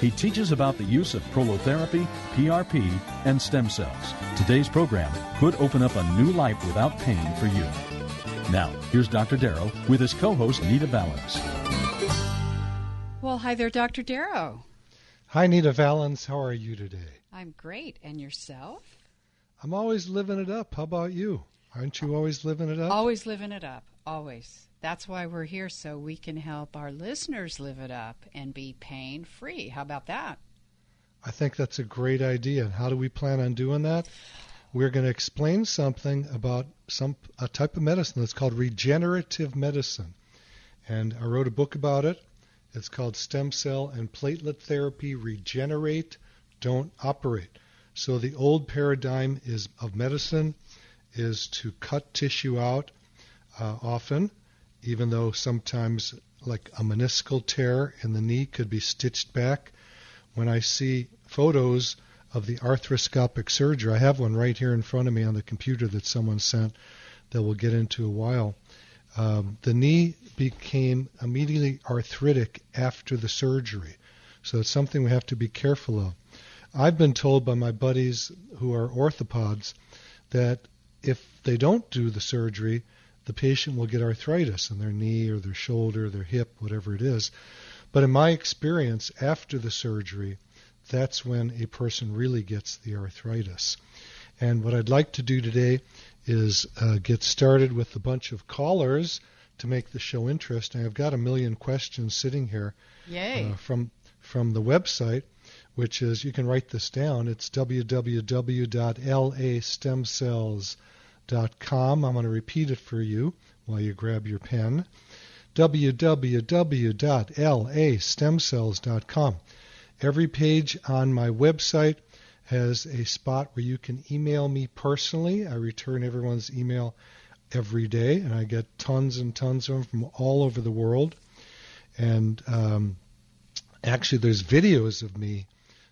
He teaches about the use of prolotherapy, PRP, and stem cells. Today's program could open up a new life without pain for you. Now, here's Dr. Darrow with his co host, Nita Valens. Well, hi there, Dr. Darrow. Hi, Nita Valens. How are you today? I'm great. And yourself? I'm always living it up. How about you? Aren't you always living it up? Always living it up. Always. That's why we're here, so we can help our listeners live it up and be pain free. How about that? I think that's a great idea. And how do we plan on doing that? We're going to explain something about some a type of medicine that's called regenerative medicine. And I wrote a book about it. It's called Stem Cell and Platelet Therapy Regenerate, Don't Operate. So the old paradigm is of medicine is to cut tissue out uh, often even though sometimes like a meniscal tear in the knee could be stitched back. When I see photos of the arthroscopic surgery, I have one right here in front of me on the computer that someone sent that we'll get into a while. Um, the knee became immediately arthritic after the surgery, so it's something we have to be careful of. I've been told by my buddies who are orthopods that if they don't do the surgery, the patient will get arthritis in their knee or their shoulder, their hip, whatever it is. But in my experience, after the surgery, that's when a person really gets the arthritis. And what I'd like to do today is uh, get started with a bunch of callers to make the show interesting. I've got a million questions sitting here uh, from from the website, which is you can write this down. It's www.lastemcells.com www.lastemcells.com. I'm going to repeat it for you while you grab your pen. www.lastemcells.com. Every page on my website has a spot where you can email me personally. I return everyone's email every day, and I get tons and tons of them from all over the world. And um, actually, there's videos of me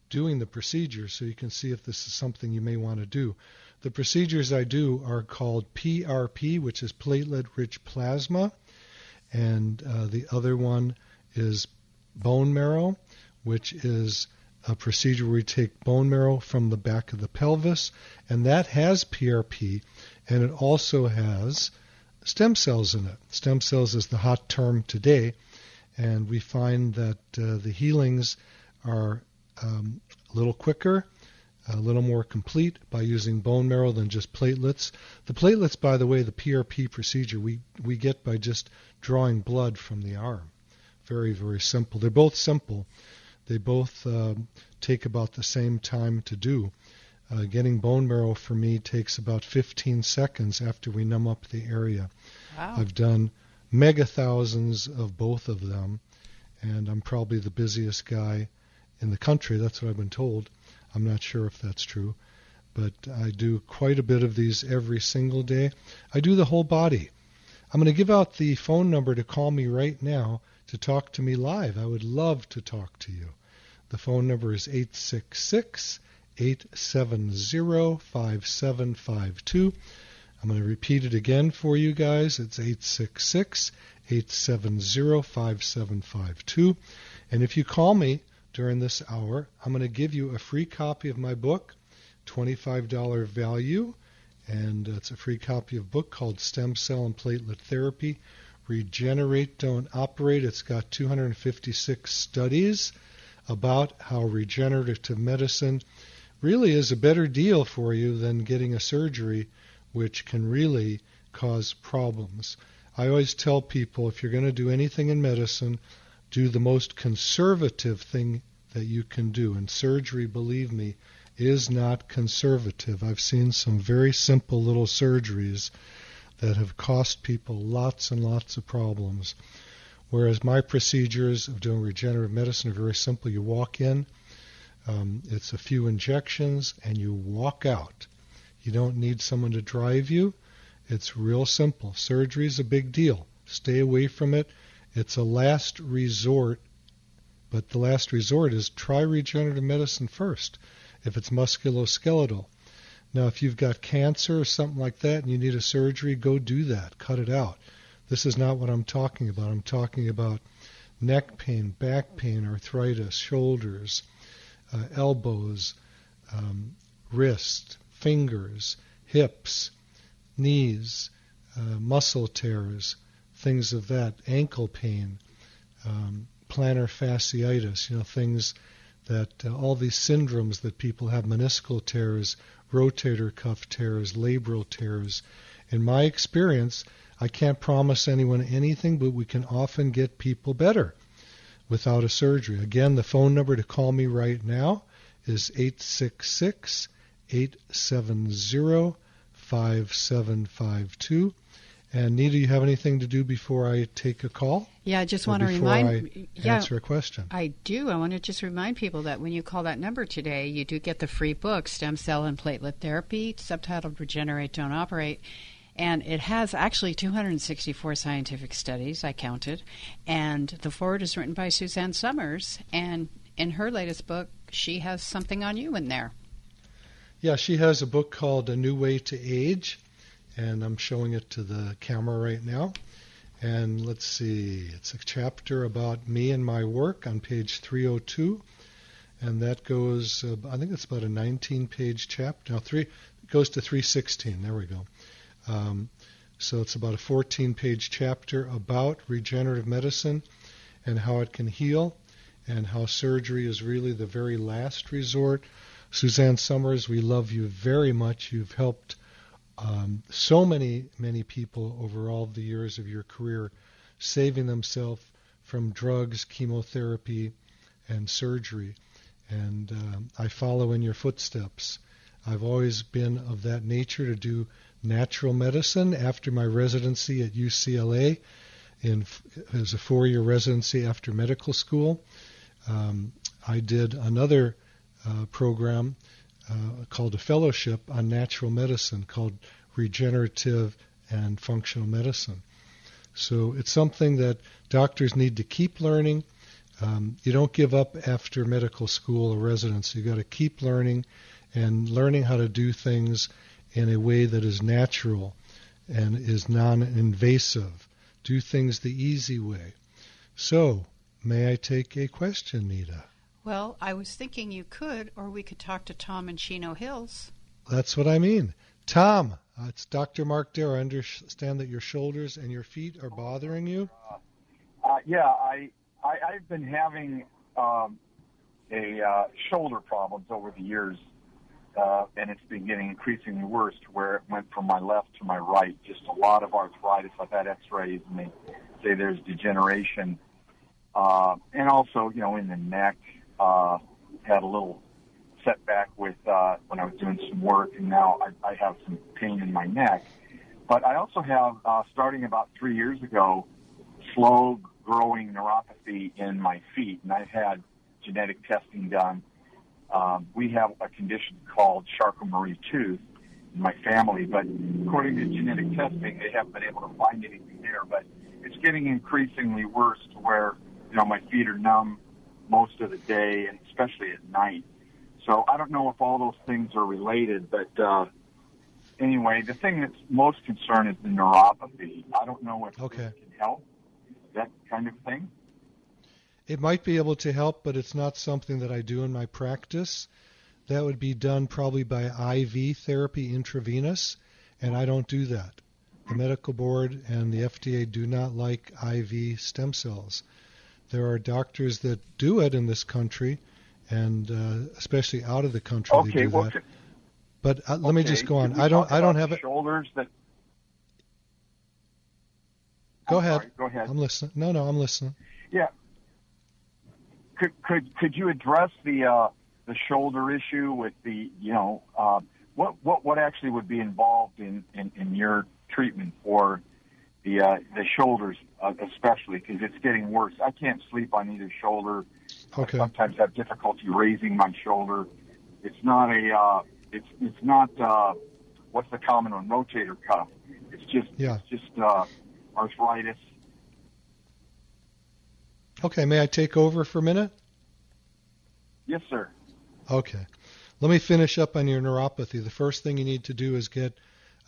doing the procedure, so you can see if this is something you may want to do. The procedures I do are called PRP, which is platelet rich plasma, and uh, the other one is bone marrow, which is a procedure where we take bone marrow from the back of the pelvis, and that has PRP, and it also has stem cells in it. Stem cells is the hot term today, and we find that uh, the healings are um, a little quicker a little more complete by using bone marrow than just platelets. The platelets, by the way, the PRP procedure, we, we get by just drawing blood from the arm. Very, very simple. They're both simple. They both uh, take about the same time to do. Uh, getting bone marrow for me takes about 15 seconds after we numb up the area. Wow. I've done mega thousands of both of them, and I'm probably the busiest guy in the country. That's what I've been told. I'm not sure if that's true, but I do quite a bit of these every single day. I do the whole body. I'm going to give out the phone number to call me right now to talk to me live. I would love to talk to you. The phone number is 866 870 5752. I'm going to repeat it again for you guys. It's 866 870 5752. And if you call me, during this hour. I'm going to give you a free copy of my book, $25 value, and it's a free copy of book called Stem Cell and Platelet Therapy. Regenerate, Don't Operate. It's got 256 studies about how regenerative medicine really is a better deal for you than getting a surgery which can really cause problems. I always tell people if you're going to do anything in medicine, do the most conservative thing that you can do. And surgery, believe me, is not conservative. I've seen some very simple little surgeries that have cost people lots and lots of problems. Whereas my procedures of doing regenerative medicine are very simple. You walk in, um, it's a few injections, and you walk out. You don't need someone to drive you. It's real simple. Surgery is a big deal. Stay away from it. It's a last resort, but the last resort is try regenerative medicine first if it's musculoskeletal. Now, if you've got cancer or something like that and you need a surgery, go do that. Cut it out. This is not what I'm talking about. I'm talking about neck pain, back pain, arthritis, shoulders, uh, elbows, um, wrist, fingers, hips, knees, uh, muscle tears, things of that, ankle pain, um, plantar fasciitis, you know, things that uh, all these syndromes that people have, meniscal tears, rotator cuff tears, labral tears. In my experience, I can't promise anyone anything, but we can often get people better without a surgery. Again, the phone number to call me right now is 866 870 5752. And Nita, you have anything to do before I take a call? Yeah, I just Or want to remind. I yeah, answer a question. I do. I want to just remind people that when you call that number today, you do get the free book, Stem Cell and Platelet Therapy, subtitled Regenerate, Don't Operate. And it has actually 264 scientific studies, I counted. And the forward is written by Suzanne Somers. And in her latest book, she has something on you in there. Yeah, she has a book called A New Way to Age, and I'm showing it to the camera right now. And let's see, it's a chapter about me and my work on page 302, and that goes, uh, I think it's about a 19 page chapter. No, three, it goes to 316. There we go. Um, so it's about a 14 page chapter about regenerative medicine and how it can heal and how surgery is really the very last resort. Suzanne Somers, we love you very much. You've helped um, so many, many people over all the years of your career, saving themselves from drugs, chemotherapy, and surgery. And um, I follow in your footsteps. I've always been of that nature to do natural medicine after my residency at UCLA. In as a four-year residency after medical school, um, I did another uh, program uh, called a fellowship on natural medicine called regenerative and functional medicine. So it's something that doctors need to keep learning. Um, you don't give up after medical school or residency. You've got to keep learning and learning how to do things in a way that is natural and is non invasive. Do things the easy way. So, may I take a question, Nita? Well, I was thinking you could, or we could talk to Tom in Chino Hills. That's what I mean. Tom, uh, it's Dr. Mark Dare. I understand that your shoulders and your feet are bothering you. Uh, yeah, I, I I've been having um, a uh, shoulder problems over the years, uh, and it's been getting increasingly worse. To where it went from my left to my right, just a lot of arthritis. I've had X-rays, and they say there's degeneration, uh, and also you know in the neck. Uh, had a little setback with uh, when I was doing some work, and now I, I have some pain in my neck. But I also have, uh, starting about three years ago, slow growing neuropathy in my feet, and I've had genetic testing done. Um, we have a condition called Charcot-Marie tooth in my family, but according to genetic testing, they haven't been able to find anything there. But it's getting increasingly worse to where you know my feet are numb most of the day, and especially at night. So I don't know if all those things are related, but uh, anyway, the thing that's most concerned is the neuropathy. I don't know if Okay. this can help that kind of thing. It might be able to help, but it's not something that I do in my practice. That would be done probably by IV therapy intravenous, and I don't do that. The medical board and the FDA do not like IV stem cells. There are doctors that do it in this country, and uh, especially out of the country, they Okay, do well, that. But uh, let me just go on. I don't. I don't have it. Shoulders that. Go I'm ahead. sorry, go ahead. I'm listening. No, no, I'm listening. Yeah. Could could could you address the uh, the shoulder issue with the you know uh, what what what actually would be involved in in, in your treatment for the uh, the shoulders uh, especially because it's getting worse. I can't sleep on either shoulder. Okay. I sometimes have difficulty raising my shoulder. It's not a uh, it's it's not uh, what's the common one rotator cuff. It's just Yeah. it's just uh, arthritis. Okay. May I take over for a minute? Yes, sir. Okay. Let me finish up on your neuropathy. The first thing you need to do is get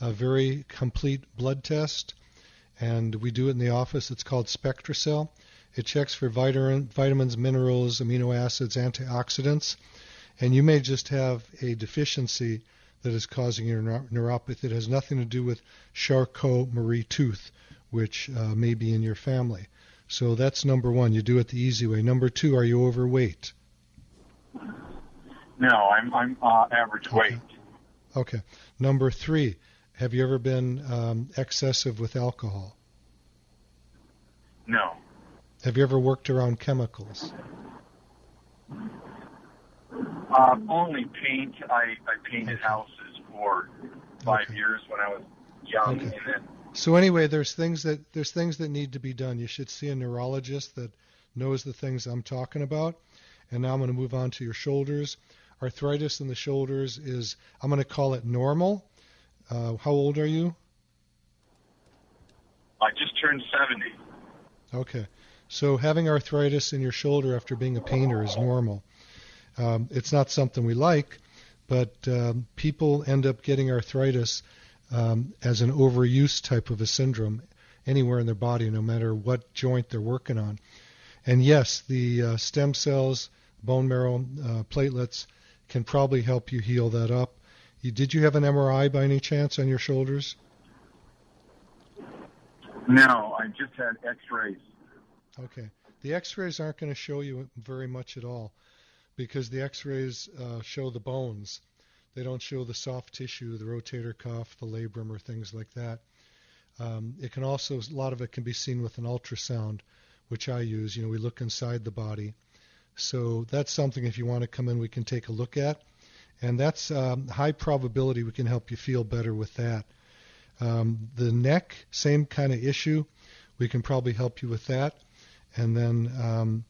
a very complete blood test, and we do it in the office. It's called SpectraCell. It checks for vitamin, vitamins, minerals, amino acids, antioxidants, and you may just have a deficiency that is causing your neuropathy. It has nothing to do with Charcot-Marie tooth, which uh, may be in your family. So that's number one. You do it the easy way. Number two, are you overweight? No, I'm I'm uh, average weight. Okay. Number three, have you ever been um, excessive with alcohol? No. Have you ever worked around chemicals? Uh, only paint. I, I painted Okay. houses for five Okay. years when I was young, Okay. and then So anyway, there's things that there's things that need to be done. You should see a neurologist that knows the things I'm talking about. And now I'm going to move on to your shoulders. Arthritis in the shoulders is I'm going to call it normal. Uh, how old are you? I just turned seventy. Okay. So having arthritis in your shoulder after being a painter is normal. Um, it's not something we like, but um, people end up getting arthritis um, as an overuse type of a syndrome anywhere in their body, no matter what joint they're working on. And yes, the uh, stem cells, bone marrow, uh, platelets can probably help you heal that up. You, did you have an MRI by any chance on your shoulders? No, I just had X-rays. Okay. The X-rays aren't going to show you very much at all because the X-rays uh, show the bones. They don't show the soft tissue, the rotator cuff, the labrum, or things like that. Um, it can also, a lot of it can be seen with an ultrasound, which I use. You know, we look inside the body. So that's something if you want to come in, we can take a look at. And that's um, high probability we can help you feel better with that. Um, the neck, same kind of issue. We can probably help you with that. And then, um,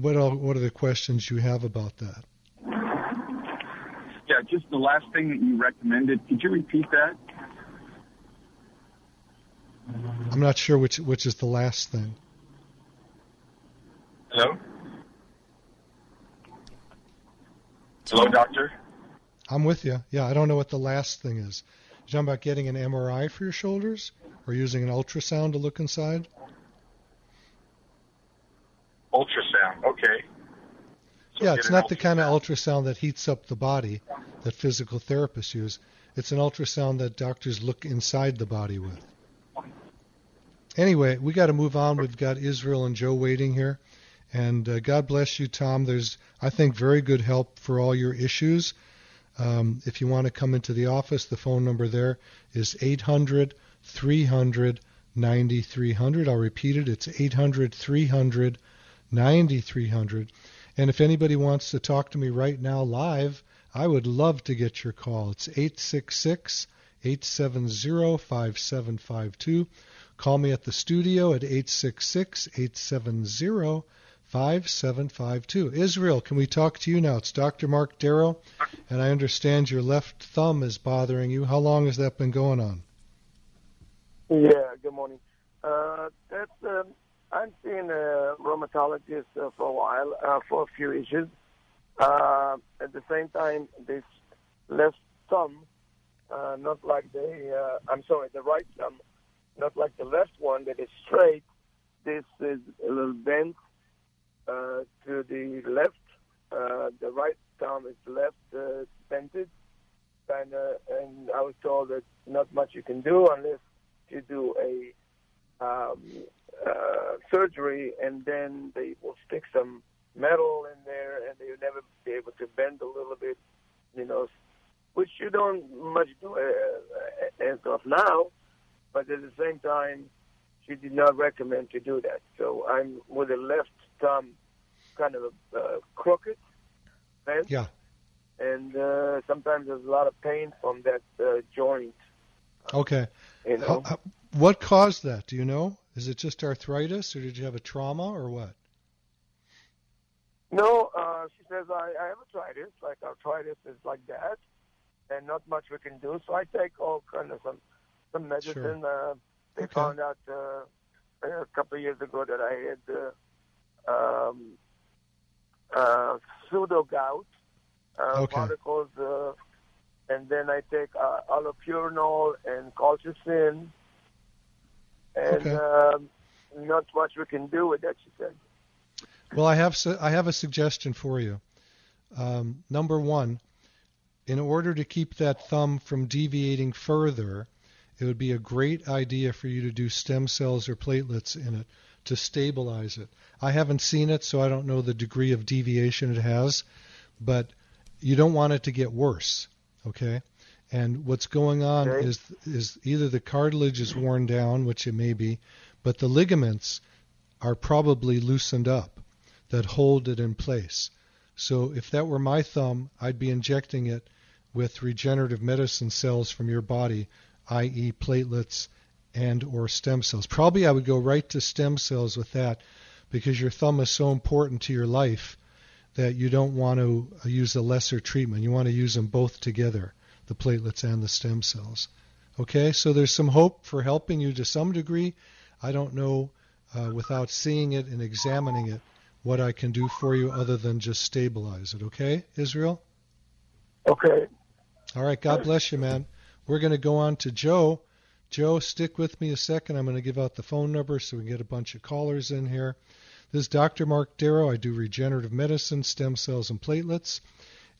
what are, what are the questions you have about that? Yeah, just the last thing that you recommended. Could you repeat that? I'm not sure which which is the last thing. Hello. Hello, doctor. I'm with you. Yeah, I don't know what the last thing is. You talking about getting an MRI for your shoulders, or using an ultrasound to look inside? Ultrasound. Okay. So yeah, it's not the kind of ultrasound. ultrasound that heats up the body that physical therapists use. It's an ultrasound that doctors look inside the body with. Anyway, we got to move on. We've got Israel and Joe waiting here. And uh, God bless you, Tom. There's, I think, very good help for all your issues. Um, if you want to come into the office, the phone number there is 800 300 9300. I'll repeat it. It's 800 300 9300. And if anybody wants to talk to me right now live, I would love to get your call. It's 866 870 5752. Call me at the studio at 866 870 5752. Israel, can we talk to you now? It's Dr. Mark Darrow, and I understand your left thumb is bothering you. How long has that been going on? Yeah, good morning. Uh, that's um, I'm seeing a rheumatologist uh, for a while uh, for a few issues. Uh, at the same time, this left thumb, uh, not like the uh, I'm sorry, the right thumb, not like the left one that is straight. This is a little bent uh, to the left. Uh, the right thumb is left uh, bented, and uh, and I was told that not much you can do unless you do a um, uh, surgery, and then they will stick some metal in there, and they'll never be able to bend a little bit, you know, which you don't much do uh, as of now. But at the same time, she did not recommend to do that. So I'm with the left thumb kind of uh, crooked. Bent, Yeah. And uh, sometimes there's a lot of pain from that uh, joint. Okay. You know. How, how, what caused that? Do you know? Is it just arthritis, or did you have a trauma, or what? No, uh, she says I, I have arthritis. Like arthritis is like that, and not much we can do. So I take all kind of some some medicine. Uh, they Okay. found out uh, a couple of years ago that I had uh, um, uh, pseudo gout uh, Okay. particles, uh, and then I take uh, allopurinol and colchicine, and Okay. um, not much we can do with that. She said. Well, I have su- I have a suggestion for you. Um, number one, in order to keep that thumb from deviating further, it would be a great idea for you to do stem cells or platelets in it to stabilize it. I haven't seen it, so I don't know the degree of deviation it has, but you don't want it to get worse. Okay. And what's going on Okay. is is either the cartilage is worn down, which it may be, but the ligaments are probably loosened up that hold it in place. So if that were my thumb, I'd be injecting it with regenerative medicine cells from your body, i.e. platelets and or stem cells. Probably I would go right to stem cells with that because your thumb is so important to your life that you don't want to use a lesser treatment. You want to use them both together, the platelets and the stem cells. Okay, so there's some hope for helping you to some degree. I don't know uh, without seeing it and examining it what I can do for you other than just stabilize it. Okay, Israel? Okay. All right, God bless you, man. We're going to go on to Joe. Joe, stick with me a second. I'm going to give out the phone number so we can get a bunch of callers in here. This is Dr. Mark Darrow. I do regenerative medicine, stem cells, and platelets.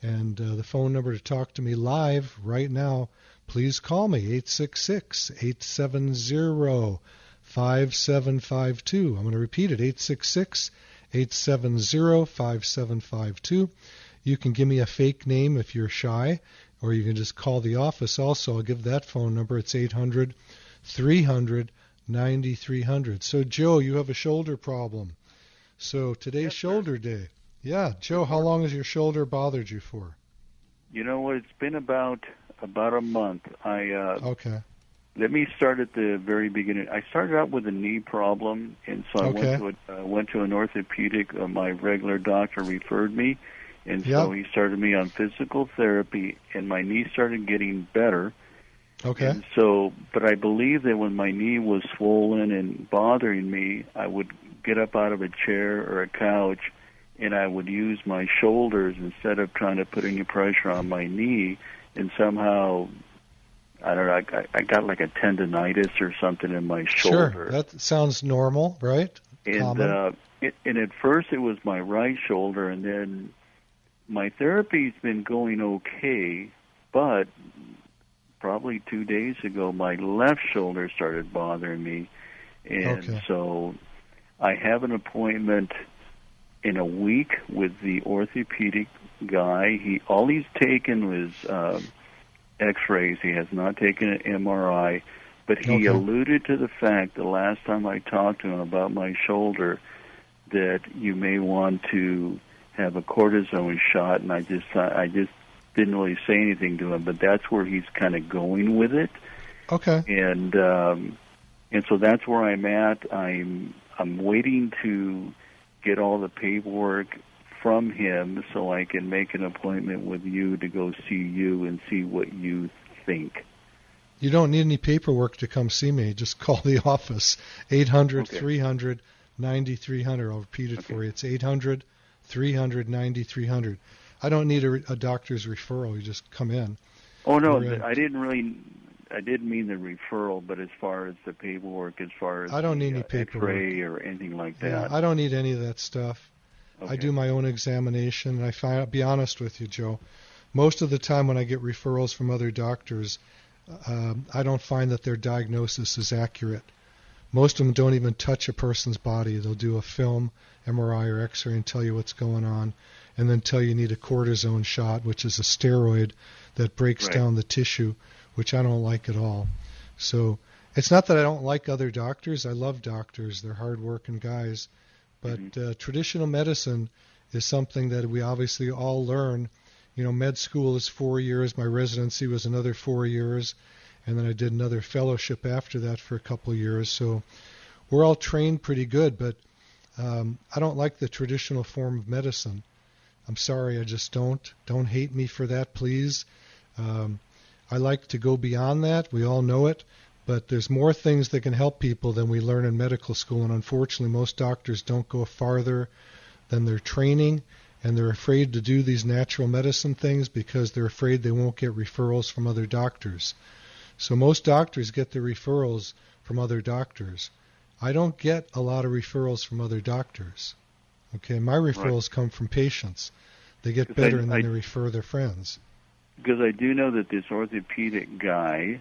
And uh, the phone number to talk to me live right now, please call me 866 870 5752. I'm going to repeat it 866 870 5752. You can give me a fake name if you're shy, or you can just call the office also. I'll give that phone number. It's 800 300 9300. So, Joe, you have a shoulder problem. So, today's shoulder day. Yeah, Joe, how long has your shoulder bothered you for? You know what? It's been about about a month. I uh, Okay. let me start at the very beginning. I started out with a knee problem, and so I Okay. went to a, uh, went to an orthopedic. Uh, my regular doctor referred me, and so he started me on physical therapy, and my knee started getting better. Okay. And so, but I believe that when my knee was swollen and bothering me, I would get up out of a chair or a couch and I would use my shoulders instead of trying to put any pressure on my knee. And somehow, I don't know, I, I- I got like a tendonitis or something in my shoulder. Sure. That sounds normal, right? And Common. uh, it, and at first it was my right shoulder, and then my therapy's been going okay, but probably two days ago my left shoulder started bothering me, and Okay. so I have an appointment in a week with the orthopedic guy. He all he's taken was um, X-rays. He has not taken an MRI, but he Okay. alluded to the fact the last time I talked to him about my shoulder that you may want to have a cortisone shot, and I just I just didn't really say anything to him, but that's where he's kind of going with it, Okay. and um, and so that's where I'm at. I'm I'm waiting to get all the paperwork from him so I can make an appointment with you to go see you and see what you think. You don't need any paperwork to come see me. Just call the office. 800 Okay. 300 9300. I'll repeat it for you. It's 800 300 9300. I don't need a, a doctor's referral. You just come in. Oh no. I didn't really. I didn't mean the referral, but as far as the paperwork, as far as I don't the, need any uh, paperwork. Or anything like that. Yeah. I don't need any of that stuff. I do my own examination, and I find. I'll be honest with you, Joe. Most of the time, when I get referrals from other doctors, um, I don't find that their diagnosis is accurate. Most of them don't even touch a person's body. They'll do a film, MRI, or X-ray, and tell you what's going on. and then tell you need a cortisone shot, which is a steroid that breaks Right. down the tissue, which I don't like at all. So it's not that I don't like other doctors. I love doctors. They're hardworking guys. But Mm-hmm. uh, traditional medicine is something that we obviously all learn. You know, med school is four years. My residency was another four years. And then I did another fellowship after that for a couple of years. So we're all trained pretty good, but um, I don't like the traditional form of medicine. I'm sorry, I just don't. Don't hate me for that, please. Um, I like to go beyond that. We all know it, but there's more things that can help people than we learn in medical school, and unfortunately, most doctors don't go farther than their training, and they're afraid to do these natural medicine things because they're afraid they won't get referrals from other doctors. So most doctors get their referrals from other doctors. I don't get a lot of referrals from other doctors. Okay, my referrals come from patients. They get 'Cause I- better and then I- they refer their friends. because I do know that this orthopedic guy,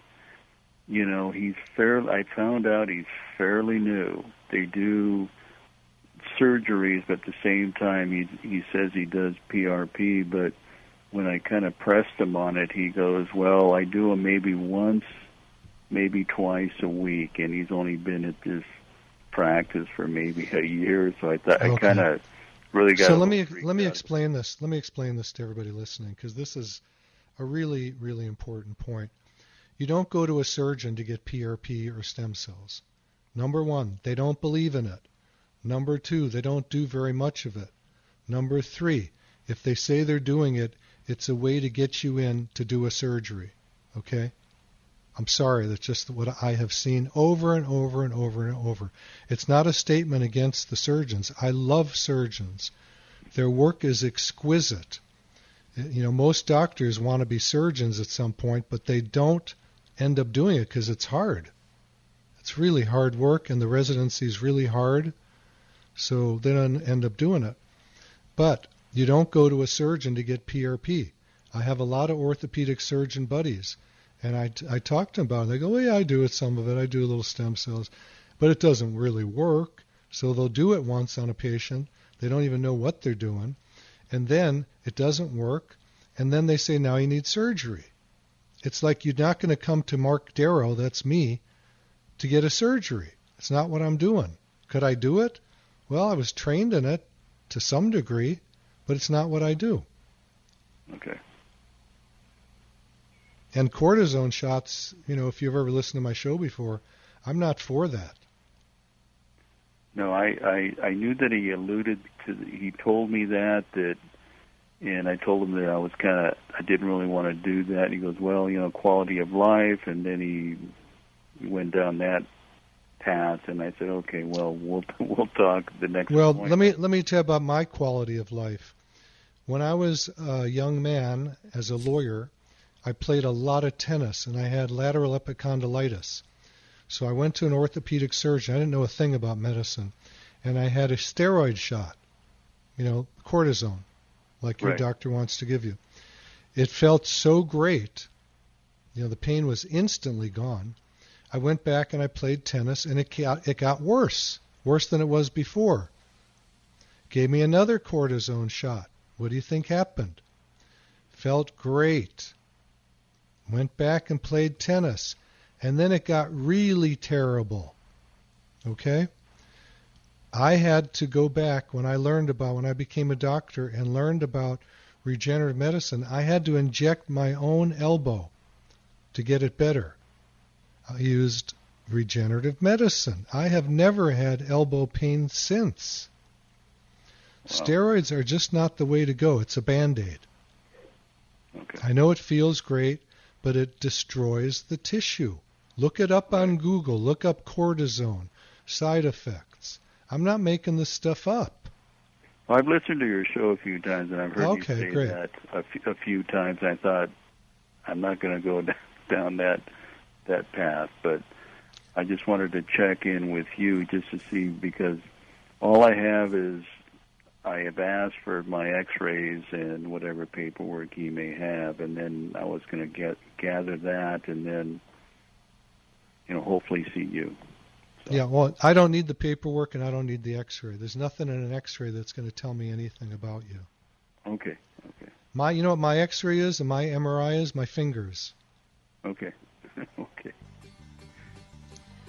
you know, he's fairly. I found out he's fairly new. They do surgeries, but at the same time, he he says he does PRP. But when I kind of pressed him on it, he goes, "Well, I do them maybe once, maybe twice a week," and he's only been at this practice for maybe a year. So I thought I kind of really got. So let me let me explain this. Let me explain this to everybody listening because this is a really really important point. You don't go to a surgeon to get PRP or stem cells. Number 1, they don't believe in it. Number 2, they don't do very much of it. Number 3, if they say they're doing it, it's a way to get you in to do a surgery. Okay? I'm sorry, that's just what I have seen over and over and over and over. It's not a statement against the surgeons. I love surgeons. Their work is exquisite. Eh, you know, most doctors want to be surgeons at some point, but they don't end up doing it because it's hard. It's really hard work, and the residency is really hard, so they don't end up doing it. But you don't go to a surgeon to get PRP. I have a lot of orthopedic surgeon buddies, and I, I talk to them about it. They go, well, yeah, I do it, some of it. I do little stem cells, but it doesn't really work. So they'll do it once on a patient. They don't even know what they're doing. And then it doesn't work. And then they say, now you need surgery. It's like you're not going to come to Mark Darrow, that's me, to get a surgery. It's not what I'm doing. Could I do it? Well, I was trained in it to some degree, but it's not what I do. Okay. And cortisone shots, you know, if you've ever listened to my show before, I'm not for that. No, I, I I knew that he alluded to. He told me that that, and I told him that I was kind of I didn't really want to do that. He goes, well, you know, quality of life, and then he went down that path, and I said, okay, well, we'll we'll talk the next. Well, point. let me let me tell you about my quality of life. When I was a young man, as a lawyer, I played a lot of tennis, and I had lateral epicondylitis. So I went to an orthopedic surgeon. I didn't know a thing about medicine, and I had a steroid shot, you know, cortisone, like your Right. doctor wants to give you. It felt so great. You know, the pain was instantly gone. I went back and I played tennis, and it got, it got worse, worse than it was before. Gave me another cortisone shot. What do you think happened? Felt great. Went back and played tennis, and then it got really terrible. Okay? I had to go back when I learned about, when I became a doctor and learned about regenerative medicine, I had to inject my own elbow to get it better. I used regenerative medicine. I have never had elbow pain since. Steroids are just not the way to go. It's a band aid. Okay. I know it feels great, but it destroys the tissue. Look it up on Google. Look up cortisone, side effects. I'm not making this stuff up. Well, I've listened to your show a few times, and I've heard Okay, you say great. that a few, a few times. I thought I'm not going to go down that that path, but I just wanted to check in with you just to see because all I have is I have asked for my X-rays and whatever paperwork he may have, and then I was going to get gather that, and then you know hopefully see you. Yeah, well, I don't need the paperwork and I don't need the x-ray. There's nothing in an x-ray that's going to tell me anything about you. Okay. Okay. My, you know what my X-ray is and my MRI is? My fingers. Okay.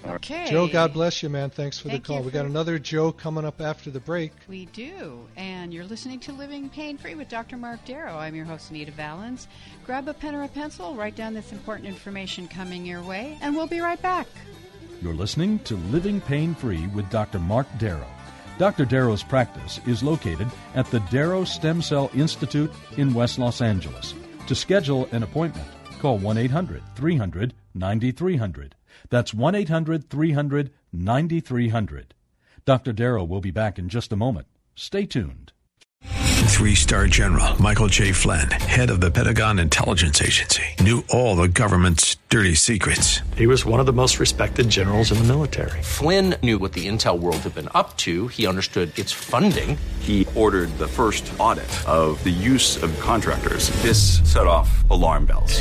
okay. Okay. Joe, God bless you, man. Thanks for Thank the call. We got another Joe coming up after the break. We do. And you're listening to Living Pain Free with Dr. Mark Darrow. I'm your host, Anita Valens. Grab a pen or a pencil, write down this important information coming your way, and we'll be right back. You're listening to Living Pain Free with Dr. Mark Darrow. Dr. Darrow's practice is located at the Darrow Stem Cell Institute in West Los Angeles. To schedule an appointment, call 1 800 300 9300. That's 1 800 300 9300. Dr. Darrow will be back in just a moment. Stay tuned. Three star general Michael J. Flynn, head of the Pentagon Intelligence Agency, knew all the government's dirty secrets. He was one of the most respected generals in the military. Flynn knew what the intel world had been up to. He understood its funding. He ordered the first audit of the use of contractors. This set off alarm bells.